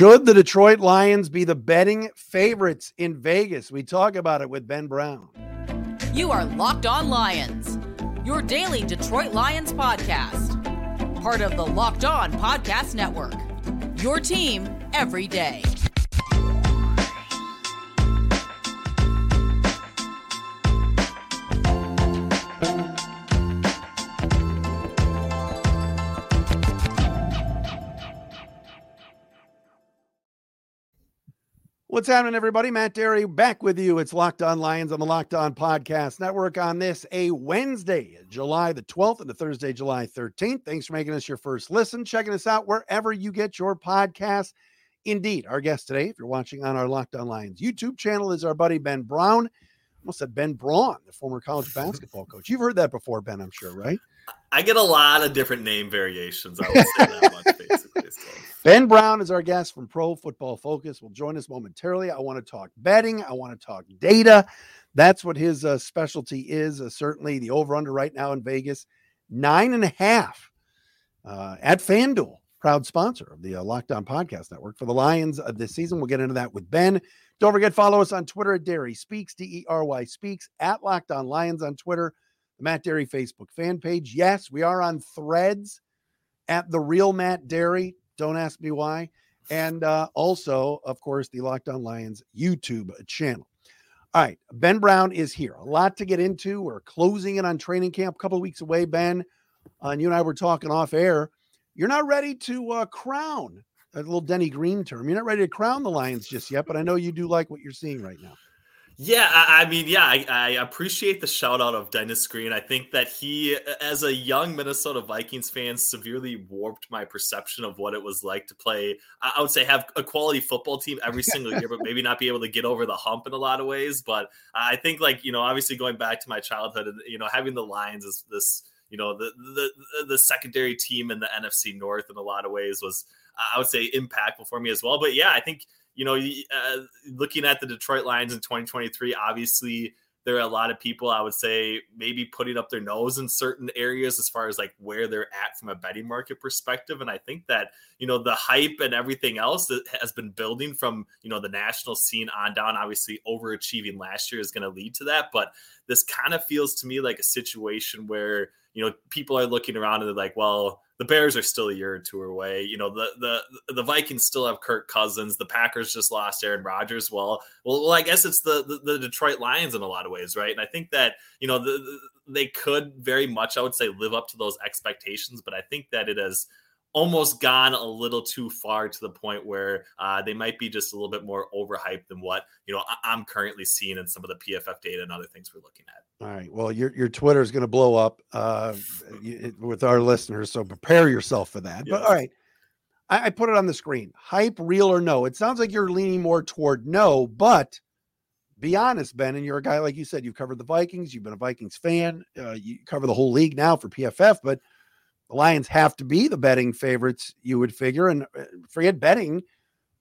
Should the Detroit Lions be the betting favorites in Vegas? We talk about it with Ben Brown. You are Locked On Lions, your daily Detroit Lions podcast. Part of the Locked On Podcast Network. Your team every day. What's happening, everybody? Matt Dery back with you. It's Locked On Lions on the Locked On Podcast Network on this a Wednesday, July the 12th, and a Thursday, July 13th. Thanks for making us your first listen, checking us out wherever you get your podcast. Indeed, our guest today, if you're watching on our Locked On Lions YouTube channel, is our buddy Ben Brown. Almost said Ben Braun, the former college basketball coach. You've heard that before, Ben, I'm sure, right? I get a lot of different name variations. I would say that much, basically. So. Ben Brown is our guest from Pro Football Focus. Will join us momentarily. I want to talk betting. I want to talk data. That's what his uh, specialty is. Uh, certainly, the over under right now in Vegas, nine and a half uh, at FanDuel, proud sponsor of the uh, Locked Podcast Network for the Lions uh, this season. We'll get into that with Ben. Don't forget, follow us on Twitter at Dery Speaks, D E R Y Speaks, at Locked On Lions on Twitter, the Matt Dery Facebook fan page. Yes, we are on threads at the real Matt Dery. Don't ask me why. And uh, also, of course, the Locked On Lions YouTube channel. All right, Ben Brown is here. A lot to get into. We're closing in on training camp, a couple of weeks away, Ben. Uh, and you and I were talking off air. You're not ready to uh, crown a little Denny Green term. You're not ready to crown the Lions just yet, but I know you do like what you're seeing right now. Yeah, I, I mean, yeah, I, I, appreciate the shout out of Dennis Green. I think that he, as a young Minnesota Vikings fan, severely warped my perception of what it was like to play. I would say have a quality football team every single year, but maybe not be able to get over the hump in a lot of ways. But I think, like you know, obviously going back to my childhood, and you know, having the Lions as this, you know, the the the secondary team in the NFC North in a lot of ways was, I would say, impactful for me as well. But yeah, I think you know, uh, looking at the Detroit Lions in 2023, obviously there are a lot of people I would say maybe putting up their nose in certain areas as far as like where they're at from a betting market perspective. And I think that, you know, the hype and everything else that has been building from, you know, the national scene on down, obviously overachieving last year is going to lead to that. But this kind of feels to me like a situation where, you know, people are looking around and they're like, well, the Bears are still a year or two away. You know, the the the Vikings still have Kirk Cousins. The Packers just lost Aaron Rodgers. Well, well, I guess it's the, the, the Detroit Lions in a lot of ways, right? And I think that you know the, the, they could very much, I would say, live up to those expectations. But I think that it has almost gone a little too far to the point where uh, they might be just a little bit more overhyped than what you know I- am currently seeing in some of the PFF data and other things we're looking at. All right. Well, your your Twitter is going to blow up uh, with our listeners, so prepare yourself for that. Yes. But all right, I, I put it on the screen. Hype, real or no? It sounds like you're leaning more toward no, but be honest, Ben, and you're a guy like you said. You've covered the Vikings. You've been a Vikings fan. Uh, you cover the whole league now for PFF, but the Lions have to be the betting favorites, you would figure. And uh, forget betting,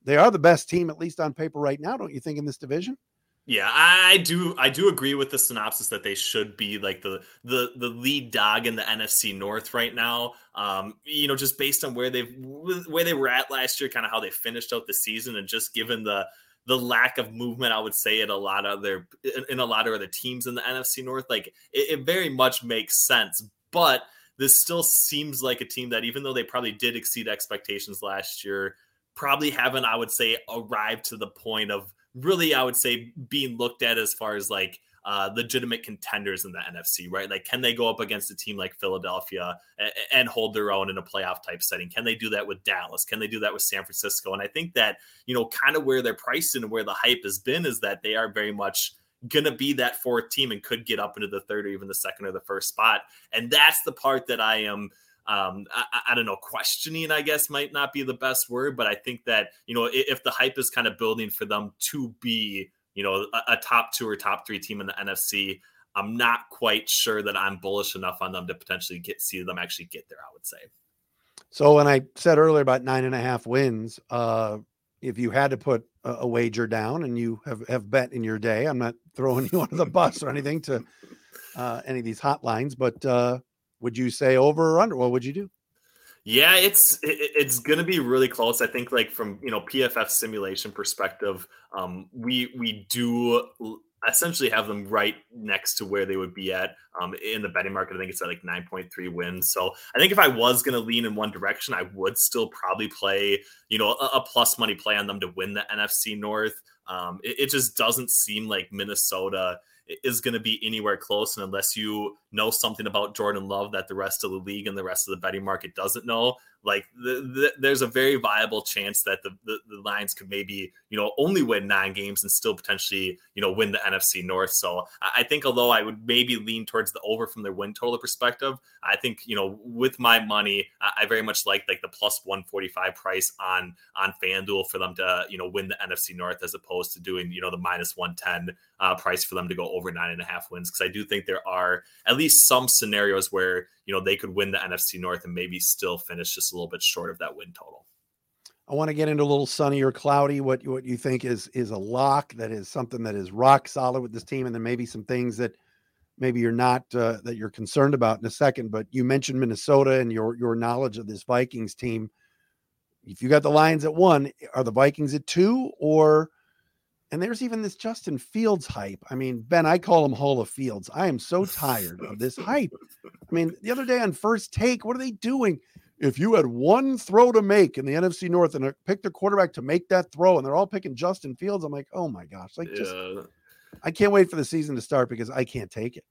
they are the best team, at least on paper right now, don't you think, in this division? Yeah, I do. I do agree with the synopsis that they should be like the the the lead dog in the NFC North right now. Um, you know, just based on where they've where they were at last year, kind of how they finished out the season, and just given the the lack of movement, I would say at a lot of their in a lot of other teams in the NFC North, like it, it very much makes sense. But this still seems like a team that, even though they probably did exceed expectations last year, probably haven't, I would say, arrived to the point of really, I would say, being looked at as far as like uh, legitimate contenders in the NFC, right? Like, can they go up against a team like Philadelphia and, and, hold their own in a playoff type setting? Can they do that with Dallas? Can they do that with San Francisco? And I think that, you know, kind of where they're priced and where the hype has been is that they are very much gonna be that fourth team and could get up into the third or even the second or the first spot. And that's the part that I am um, I, I, don't know, questioning, I guess, might not be the best word, but I think that, you know, if, if the hype is kind of building for them to be, you know, a, a, top two or top three team in the NFC, I'm not quite sure that I'm bullish enough on them to potentially get see them actually get there, I would say. So when I said earlier about nine and a half wins, uh, if you had to put a, a, wager down and you have, have bet in your day, I'm not throwing you under the bus or anything to uh, any of these hotlines, but uh, would you say over or under? What would you do? Yeah, it's it's going to be really close. I think, like from you know PFF simulation perspective, um, we we do essentially have them right next to where they would be at um, in the betting market. I think it's at like 9.3 wins. So I think if I was going to lean in one direction, I would still probably play, you know, a, a plus money play on them to win the NFC North. Um, it, it just doesn't seem like Minnesota is going to be anywhere close. And unless you know something about Jordan Love that the rest of the league and the rest of the betting market doesn't know, like the, the, there's a very viable chance that the, the, the Lions could maybe you know only win nine games and still potentially you know win the NFC North. So I think although I would maybe lean towards the over from their win total perspective, I think you know with my money I very much like like the plus 145 price on on FanDuel for them to you know win the NFC North as opposed to doing you know the minus 110 uh, price for them to go over nine and a half wins because I do think there are at least some scenarios where you know they could win the NFC North and maybe still finish just a little bit short of that win total. I want to get into a little sunny or cloudy. What what you think is is a lock that is something that is rock solid with this team, and then maybe some things that maybe you're not uh, that you're concerned about in a second. But you mentioned Minnesota and your your knowledge of this Vikings team. If you got the Lions at one, are the Vikings at two, or and there's even this Justin Fields hype. I mean, Ben, I call him Hall of Fields. I am so tired of this hype. I mean, the other day on first take, what are they doing? If you had one throw to make in the NFC North and uh, picked a quarterback to make that throw, and they're all picking Justin Fields, I'm like, oh my gosh, like just. I can't wait for the season to start because I can't take it.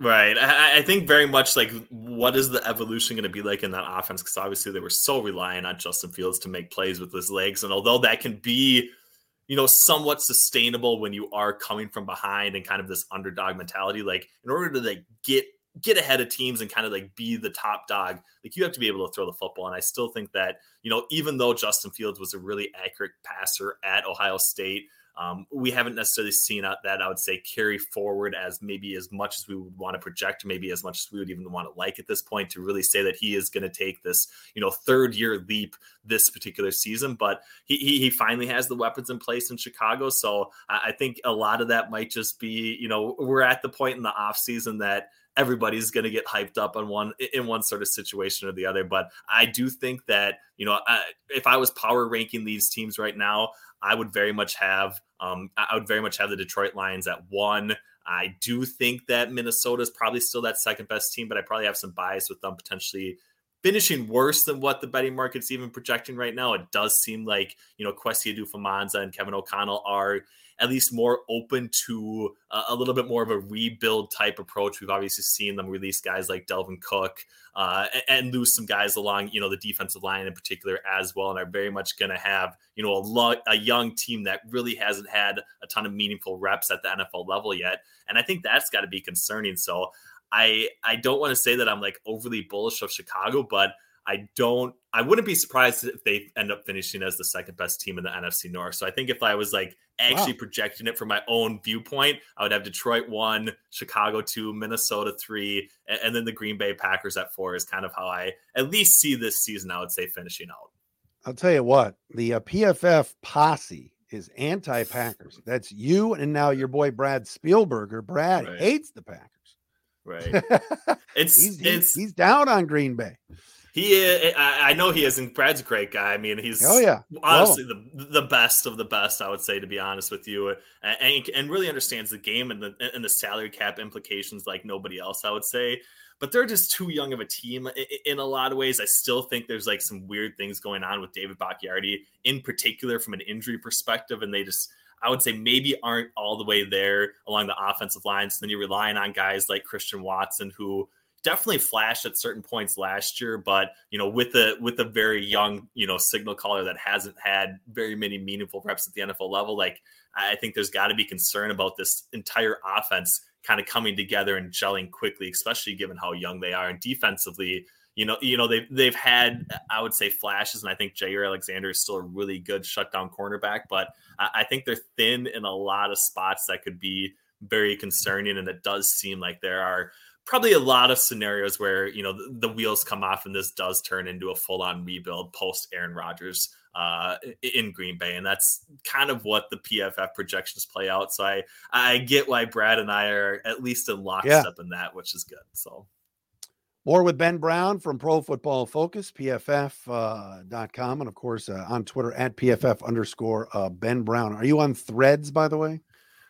Right. I, I, think very much like what is the evolution going to be like in that offense? Because obviously they were so reliant on Justin Fields to make plays with his legs. And although that can be you know, somewhat sustainable when you are coming from behind and kind of this underdog mentality. Like in order to like get get ahead of teams and kind of like be the top dog, like you have to be able to throw the football. And I still think that, you know, even though Justin Fields was a really accurate passer at Ohio State, um, we haven't necessarily seen that I would say carry forward as maybe as much as we would want to project, maybe as much as we would even want to like at this point to really say that he is going to take this, you know, third year leap this particular season. But he, he, he finally has the weapons in place in Chicago, so I, I think a lot of that might just be, you know, we're at the point in the off season that everybody's going to get hyped up on one in one sort of situation or the other. But I do think that you know, I, if I was power ranking these teams right now, I would very much have um, I would very much have the Detroit Lions at one. I do think that Minnesota is probably still that second best team, but I probably have some bias with them potentially finishing worse than what the betting market's even projecting right now. It does seem like, you know, Kwesi Adofo-Mensah and Kevin O'Connell are at least more open to a, a, little bit more of a rebuild type approach. We've obviously seen them release guys like Dalvin Cook uh, and, and, lose some guys along, you know, the defensive line in particular as well, and are very much going to have, you know, a, lo- a young team that really hasn't had a ton of meaningful reps at the NFL level yet. And I think that's got to be concerning. So I I don't want to say that I'm like overly bullish of Chicago, but I don't I wouldn't be surprised if they end up finishing as the second best team in the NFC North. So I think if I was like actually wow. projecting it from my own viewpoint, I would have Detroit one, Chicago two, Minnesota three, and, and then the Green Bay Packers at four is kind of how I at least see this season. I would say finishing out. I'll tell you what, the uh, PFF posse is anti-Packers. That's you and now your boy Brad Spielberger. Brad right. hates the Packers. Right. It's he's, it's he's down on Green Bay. He, uh, is, I know he is, and Brad's a great guy. I mean, he's oh yeah, honestly the the best of the best. I would say, to be honest with you, and and really understands the game and the and the salary cap implications like nobody else. I would say, but they're just too young of a team in a lot of ways. I still think there's like some weird things going on with David Bakhtiari, in particular from an injury perspective, and they just I would say maybe aren't all the way there along the offensive line. So then you're relying on guys like Christian Watson who definitely flashed at certain points last year, but you know, with a with a very young, you know, signal caller that hasn't had very many meaningful reps at the NFL level, like I think there's got to be concern about this entire offense kind of coming together and gelling quickly, especially given how young they are and defensively. You know, you know they've they've had I would say flashes, and I think Jaire Alexander is still a really good shutdown cornerback, but I, I think they're thin in a lot of spots that could be very concerning, and it does seem like there are probably a lot of scenarios where you know the, the wheels come off and this does turn into a full-on rebuild post Aaron Rodgers uh, in Green Bay, and that's kind of what the PFF projections play out. So I I get why Brad and I are at least in lockstep yeah. in that, which is good. So. More with Ben Brown from Pro Football Focus, PFF.com, uh, and of course uh, on Twitter at PFF underscore uh, Ben Brown. Are you on threads, by the way?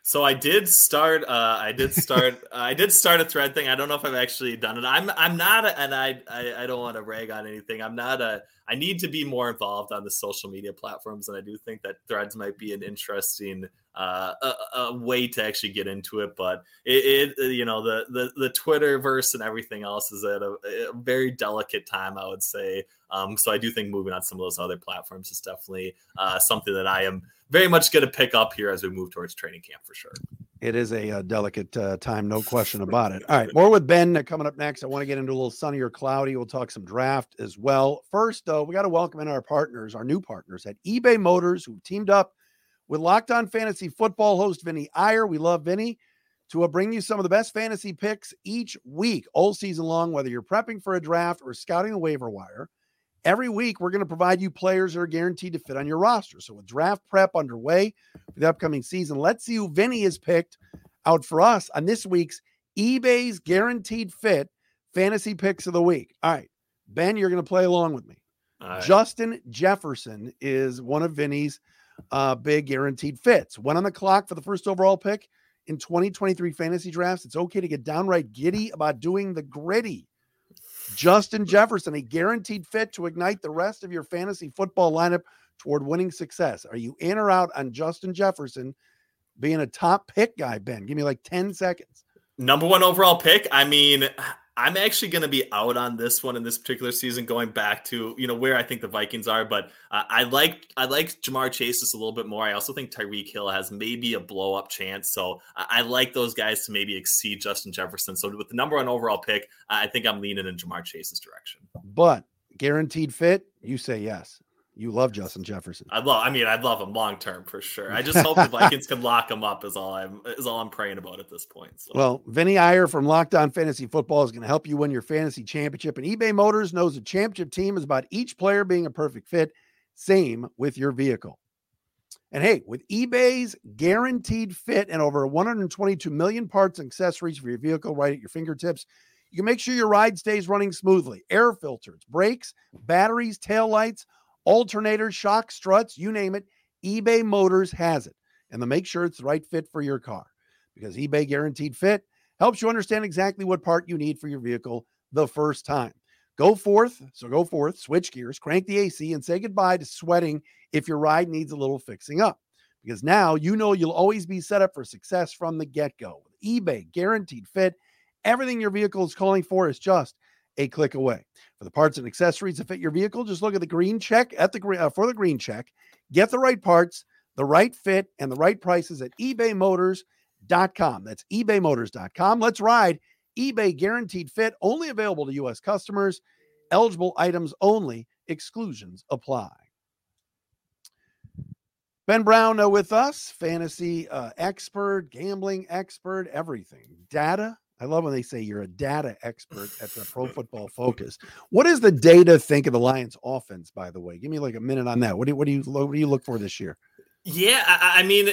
So I did start. Uh, I did start. uh, I did start a thread thing. I don't know if I've actually done it. I'm. I'm not. A, and I, I. I don't want to rag on anything. I'm not a. I need to be more involved on the social media platforms, and I do think that Threads might be an interesting uh, a, a, way to actually get into it. But it, it, you know, the the the Twitterverse and everything else is at a, a very delicate time, I would say. Um, so I do think moving on some of those other platforms is definitely uh, something that I am very much going to pick up here as we move towards training camp for sure. It is a, a uh, delicate uh, time, no question about it. All right, more with Ben uh, coming up next. I want to get into a little sunny or cloudy. We'll talk some draft as well. First, though, we got to welcome in our partners, our new partners at eBay Motors, who teamed up with Locked On Fantasy Football host Vinny Iyer. We love Vinny to uh, bring you some of the best fantasy picks each week, all season long, whether you're prepping for a draft or scouting the waiver wire. Every week, we're going to provide you players that are guaranteed to fit on your roster. So, with draft prep underway for the upcoming season, let's see who Vinny has picked out for us on this week's eBay's Guaranteed Fit Fantasy Picks of the Week. All right, Ben, you're going to play along with me. Right. Justin Jefferson is one of Vinny's uh, big guaranteed fits. Went on the clock for the first overall pick in 2023 fantasy drafts. It's okay to get downright giddy about doing the gritty. Justin Jefferson, a guaranteed fit to ignite the rest of your fantasy football lineup toward winning success. Are you in or out on Justin Jefferson being a top pick guy, Ben? Give me like 10 seconds. Number one overall pick. I mean, I'm actually going to be out on this one in this particular season, going back to you know where I think the Vikings are. But uh, I like I like Ja'Marr Chase just a little bit more. I also think Tyreek Hill has maybe a blow up chance. So I, I like those guys to maybe exceed Justin Jefferson. So with the number one overall pick, I think I'm leaning in Ja'Marr Chase's direction. But guaranteed fit, you say yes. You love Justin Jefferson. I love. I mean, I'd love him long term for sure. I just hope the Vikings can lock him up. Is all I'm is all I'm praying about at this point. So. Well, Vinny Iyer from Locked On Fantasy Football is going to help you win your fantasy championship. And eBay Motors knows a championship team is about each player being a perfect fit. Same with your vehicle. And hey, with eBay's guaranteed fit and over 122 million parts and accessories for your vehicle right at your fingertips, you can make sure your ride stays running smoothly. Air filters, brakes, batteries, tail lights alternators, shock struts, you name it. eBay Motors has it. And to make sure it's the right fit for your car because eBay Guaranteed Fit helps you understand exactly what part you need for your vehicle the first time. Go forth, so go forth, switch gears, crank the AC, and say goodbye to sweating if your ride needs a little fixing up. Because now you know you'll always be set up for success from the get go. EBay Guaranteed Fit, everything your vehicle is calling for is just a click away. For the parts and accessories that fit your vehicle, just look at the green check at the uh, for the green check. Get the right parts, the right fit, and the right prices at ebaymotors.com. That's ebaymotors.com. Let's ride. eBay guaranteed fit, only available to U.S. customers. Eligible items only. Exclusions apply. Ben Brown uh, with us, fantasy uh, expert, gambling expert, everything. Data I love when they say you're a data expert at the Pro Football Focus. What does the data think of the Lions' offense? By the way, give me like a minute on that. What do you, what do you what do you look for this year? Yeah, I, I mean,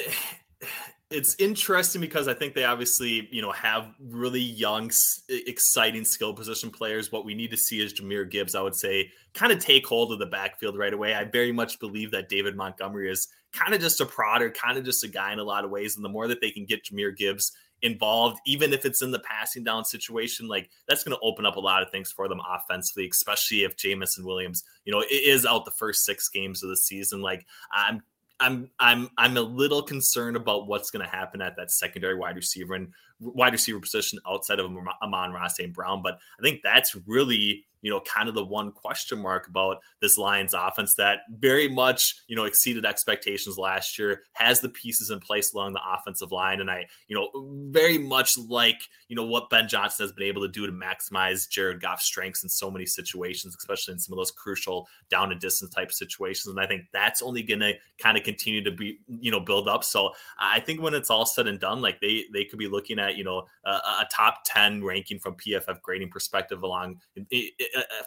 it's interesting because I think they obviously you know have really young, exciting skill position players. What we need to see is Jahmyr Gibbs. I would say kind of take hold of the backfield right away. I very much believe that David Montgomery is kind of just a prodder, kind of just a guy in a lot of ways. And the more that they can get Jahmyr Gibbs involved, even if it's in the passing down situation, like that's going to open up a lot of things for them offensively, especially if Jameson Williams, you know, is out the first six games of the season. Like I'm I'm I'm I'm a little concerned about what's going to happen at that secondary wide receiver and wide receiver position outside of Amon-Ra St. Brown. But I think that's really you know, kind of the one question mark about this Lions offense that very much, you know, exceeded expectations last year, has the pieces in place along the offensive line. And I, you know, very much like, you know, what Ben Johnson has been able to do to maximize Jared Goff's strengths in so many situations, especially in some of those crucial down and distance type situations. And I think that's only going to kind of continue to be, you know, build up. So I think when it's all said and done, like they, they could be looking at, you know, a, a top 10 ranking from PFF grading perspective along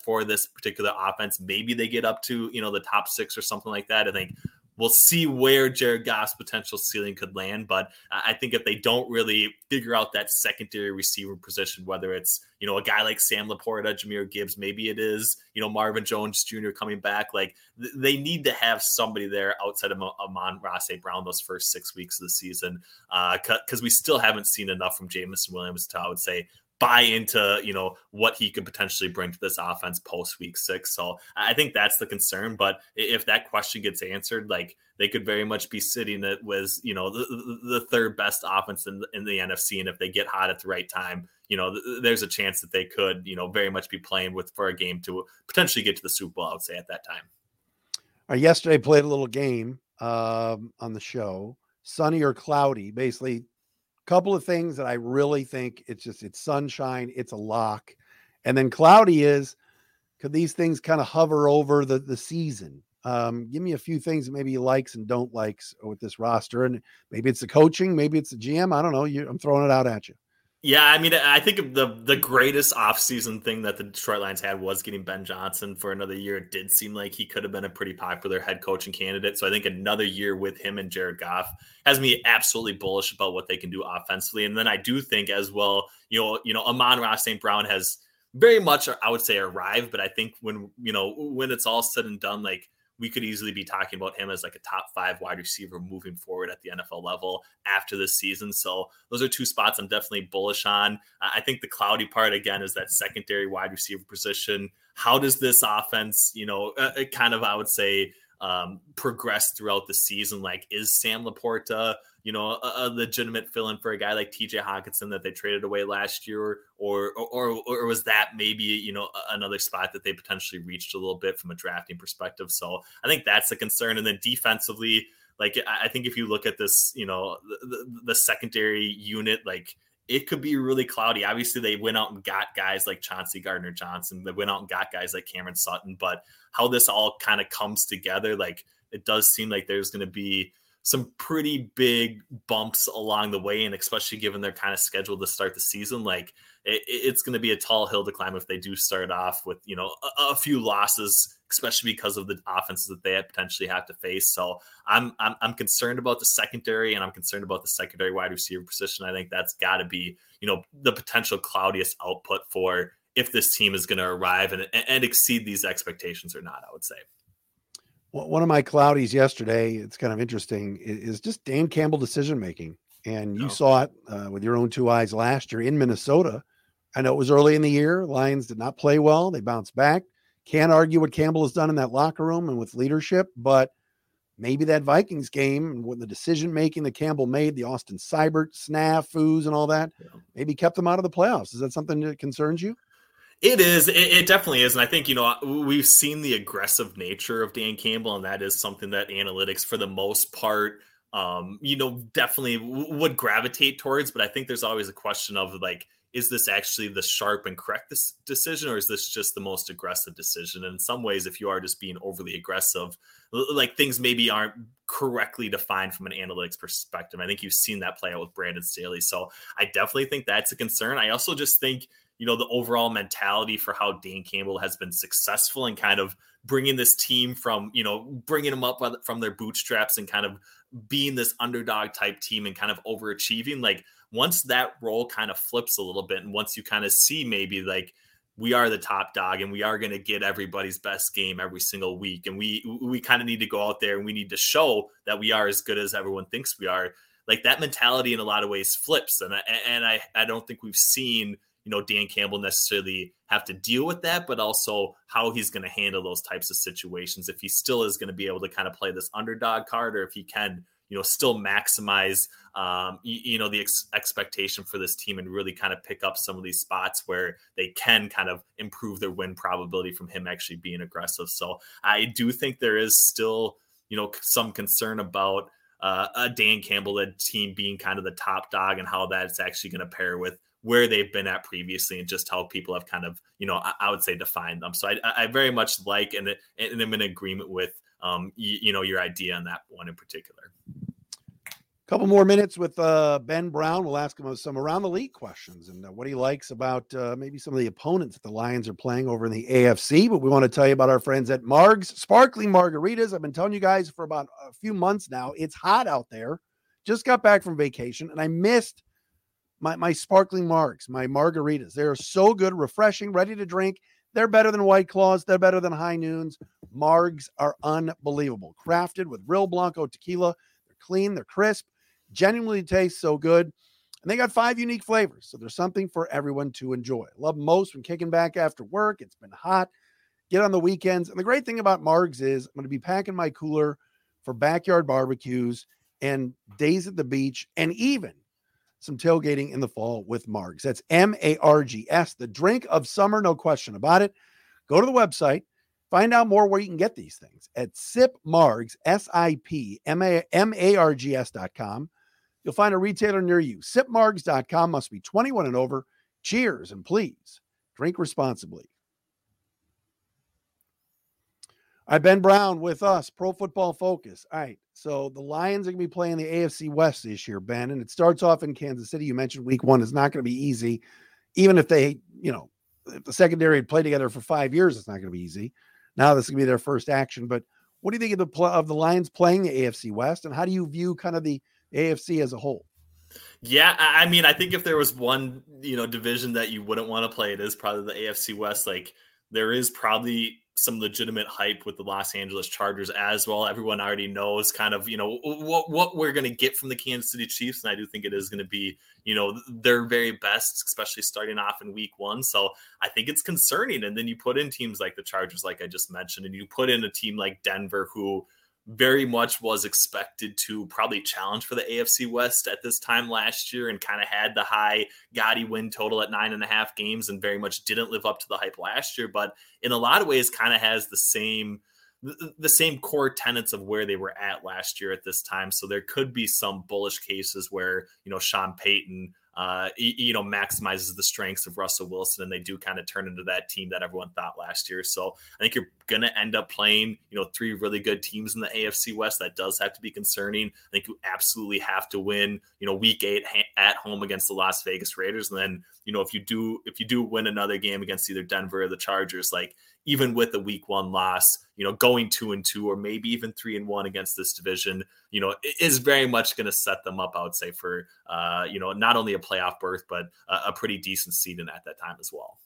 for this particular offense. Maybe they get up to you know the top six or something like that. I think we'll see where Jared Goff's potential ceiling could land. But I think if they don't really figure out that secondary receiver position, whether it's you know a guy like Sam LaPorta, Jahmyr Gibbs, maybe it is you know Marvin Jones Jr. coming back, like th- they need to have somebody there outside of Amon-Ra St. Brown those first six weeks of the season because uh, we still haven't seen enough from Jameson Williams to I would say buy into you know what he could potentially bring to this offense post week six. So I think that's the concern. But if that question gets answered, like they could very much be sitting it with you know the, the third best offense in, in the NFC, and if they get hot at the right time, you know there's a chance that they could you know very much be playing with for a game to potentially get to the Super Bowl. I would say at that time. I yesterday played a little game um, on the show, sunny or cloudy. Basically, couple of things that I really think it's just it's sunshine, it's a lock. And then cloudy is could these things kind of hover over the the season? Um, give me a few things that maybe you likes and don't likes with this roster, and maybe it's the coaching, maybe it's the GM. I don't know. You, I'm throwing it out at you. Yeah, I mean, I think the the greatest offseason thing that the Detroit Lions had was getting Ben Johnson for another year. It did seem like he could have been a pretty popular head coaching candidate. So I think another year with him and Jared Goff has me absolutely bullish about what they can do offensively. And then I do think as well, you know, you know, Amon-Ra St. Brown has very much, I would say, arrived. But I think when you know when it's all said and done, like we could easily be talking about him as like a top five wide receiver moving forward at the NFL level after this season. So those are two spots I'm definitely bullish on. I think the cloudy part again is that secondary wide receiver position. How does this offense, you know, uh, kind of I would say um, progress throughout the season? Like, is Sam LaPorta you know, a, a legitimate fill in for a guy like TJ Hockenson that they traded away last year, or, or, or was that maybe, you know, another spot that they potentially reached a little bit from a drafting perspective? So I think that's a concern. And then defensively, like, I think if you look at this, you know, the, the, the secondary unit, like, it could be really cloudy. Obviously, they went out and got guys like Chauncey Gardner Johnson. They went out and got guys like Cameron Sutton. But how this all kind of comes together, like it does seem like there's going to be some pretty big bumps along the way, and especially given their kind of schedule to start the season, like it, it's going to be a tall hill to climb if they do start off with you know a, a, few losses, especially because of the offenses that they potentially have to face. So I'm, I'm I'm concerned about the secondary, and I'm concerned about the secondary wide receiver position. I think that's got to be you know the potential cloudiest output for if this team is going to arrive and, and exceed these expectations or not. I would say. One of my cloudies yesterday, it's kind of interesting, is just Dan Campbell decision making. And you oh. saw it uh, with your own two eyes last year in Minnesota. I know it was early in the year. Lions did not play well. They bounced back. Can't argue what Campbell has done in that locker room and with leadership, but maybe that Vikings game and what the decision making that Campbell made, the Austin Seibert snafus and all that, yeah. maybe kept them out of the playoffs. Is that something that concerns you? It is. It, it, definitely is. And I think, you know, we've seen the aggressive nature of Dan Campbell, and that is something that analytics, for the most part, um, you know, definitely w- would gravitate towards. But I think there's always a question of like, is this actually the sharp and correct decision, or is this just the most aggressive decision? And in some ways, if you are just being overly aggressive, like things maybe aren't correctly defined from an analytics perspective. I think you've seen that play out with Brandon Staley. So I definitely think that's a concern. I also just think you know the overall mentality for how Dan Campbell has been successful and kind of bringing this team from you know bringing them up from their bootstraps and kind of being this underdog type team and kind of overachieving like once that role kind of flips a little bit and once you kind of see maybe like we are the top dog and we are going to get everybody's best game every single week and we we kind of need to go out there and we need to show that we are as good as everyone thinks we are like that mentality in a lot of ways flips. And I, and I I don't think we've seen you know Dan Campbell necessarily have to deal with that, but also how he's going to handle those types of situations. If he still is going to be able to kind of play this underdog card, or if he can, you know, still maximize, um, you, you, know, the ex- expectation for this team and really kind of pick up some of these spots where they can kind of improve their win probability from him actually being aggressive. So I do think there is still, you know, some concern about. Uh, a Dan Campbell led team being kind of the top dog and how that's actually going to pair with where they've been at previously and just how people have kind of, you know, I, I would say defined them. So I, I very much like and, and I'm in agreement with, um, you, you know, your idea on that one in particular. Couple more minutes with uh, Ben Brown. We'll ask him some around the league questions and uh, what he likes about uh, maybe some of the opponents that the Lions are playing over in the AFC. But we want to tell you about our friends at Marg's Sparkling Margaritas. I've been telling you guys for about a few months now. It's hot out there. Just got back from vacation and I missed my, my sparkling margs, my margaritas. They're so good, refreshing, ready to drink. They're better than White Claws. They're better than High Noons. Margs are unbelievable. Crafted with real Blanco tequila. They're clean, they're crisp genuinely tastes so good. And they got five unique flavors. So there's something for everyone to enjoy. Love most when kicking back after work. It's been hot. Get on the weekends. And the great thing about Margs is I'm going to be packing my cooler for backyard barbecues and days at the beach and even some tailgating in the fall with Margs. That's M A R G S, the drink of summer, no question about it. Go to the website, find out more where you can get these things at Sip Margs, S I P M A R G S.com. You'll find a retailer near you. SipMargs.com must be 21 and over. Cheers and please drink responsibly. All right, Ben Brown with us, Pro Football Focus. All right, so the Lions are going to be playing the AFC West this year, Ben, and it starts off in Kansas City. You mentioned week one is not going to be easy, even if they, you know, if the secondary had played together for five years, it's not going to be easy. Now this is going to be their first action. But what do you think of the of the Lions playing the AFC West, and how do you view kind of the AFC as a whole. Yeah, I mean, I think if there was one, you know, division that you wouldn't want to play, it is probably the AFC West. Like there is probably some legitimate hype with the Los Angeles Chargers as well. Everyone already knows kind of, you know, what what we're going to get from the Kansas City Chiefs and I do think it is going to be, you know, their very best, especially starting off in week 1. So, I think it's concerning and then you put in teams like the Chargers like I just mentioned and you put in a team like Denver who very much was expected to probably challenge for the AFC West at this time last year and kind of had the high Gotti win total at nine and a half games and very much didn't live up to the hype last year, but in a lot of ways kind of has the same the same core tenets of where they were at last year at this time. So there could be some bullish cases where, you know, Sean Payton uh, you know, maximizes the strengths of Russell Wilson, and they do kind of turn into that team that everyone thought last year. So I think you're going to end up playing, you know, three really good teams in the AFC West. That does have to be concerning. I think you absolutely have to win, you know, Week Eight at home against the Las Vegas Raiders, and then you know if you do if you do win another game against either Denver or the Chargers, like even with a week one loss, you know, going two and two or maybe even three and one against this division, you know, is very much going to set them up, I would say, for, uh, you know, not only a playoff berth, but a, a pretty decent season at that time as well.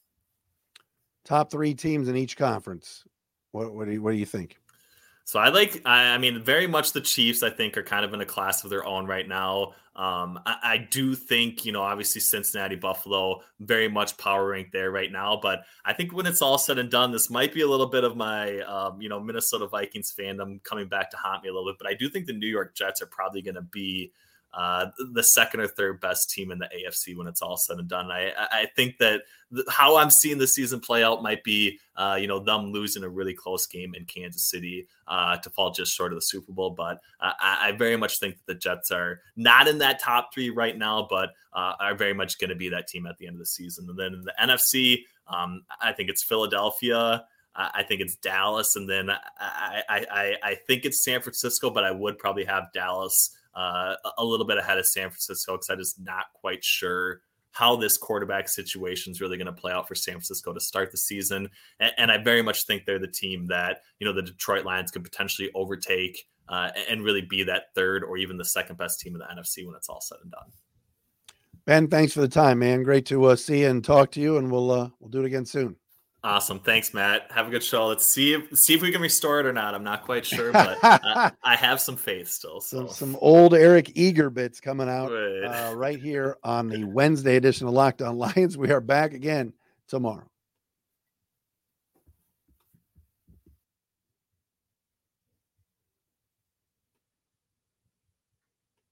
Top three teams in each conference. What, what do you, what do you think? So I like, I, mean, very much the Chiefs, I think, are kind of in a class of their own right now. Um, I, I, do think, you know, obviously Cincinnati, Buffalo, very much power ranked there right now. But I think when it's all said and done, this might be a little bit of my, um, you know, Minnesota Vikings fandom coming back to haunt me a little bit. But I do think the New York Jets are probably going to be uh, the second or third best team in the AFC when it's all said and done. I, I think that how I'm seeing the season play out might be, uh, you know, them losing a really close game in Kansas City uh, to fall just short of the Super Bowl. But I, I, very much think that the Jets are not in that top three right now, but uh, are very much going to be that team at the end of the season. And then in the NFC, um, I think it's Philadelphia. I think it's Dallas, and then I, I, I think it's San Francisco, but I would probably have Dallas uh, a little bit ahead of San Francisco because I'm just not quite sure how this quarterback situation is really going to play out for San Francisco to start the season. And, and, I very much think they're the team that, you know, the Detroit Lions could potentially overtake uh, and really be that third or even the second best team in the NFC when it's all said and done. Ben, thanks for the time, man. Great to uh, see and talk to you, and we'll uh, we'll do it again soon. Awesome. Thanks, Matt. Have a good show. Let's see if see if we can restore it or not. I'm not quite sure, but uh, I have some faith still. So. Some, some old Eric Eager bits coming out right. Uh, right here on the Wednesday edition of Locked On Lions. We are back again tomorrow.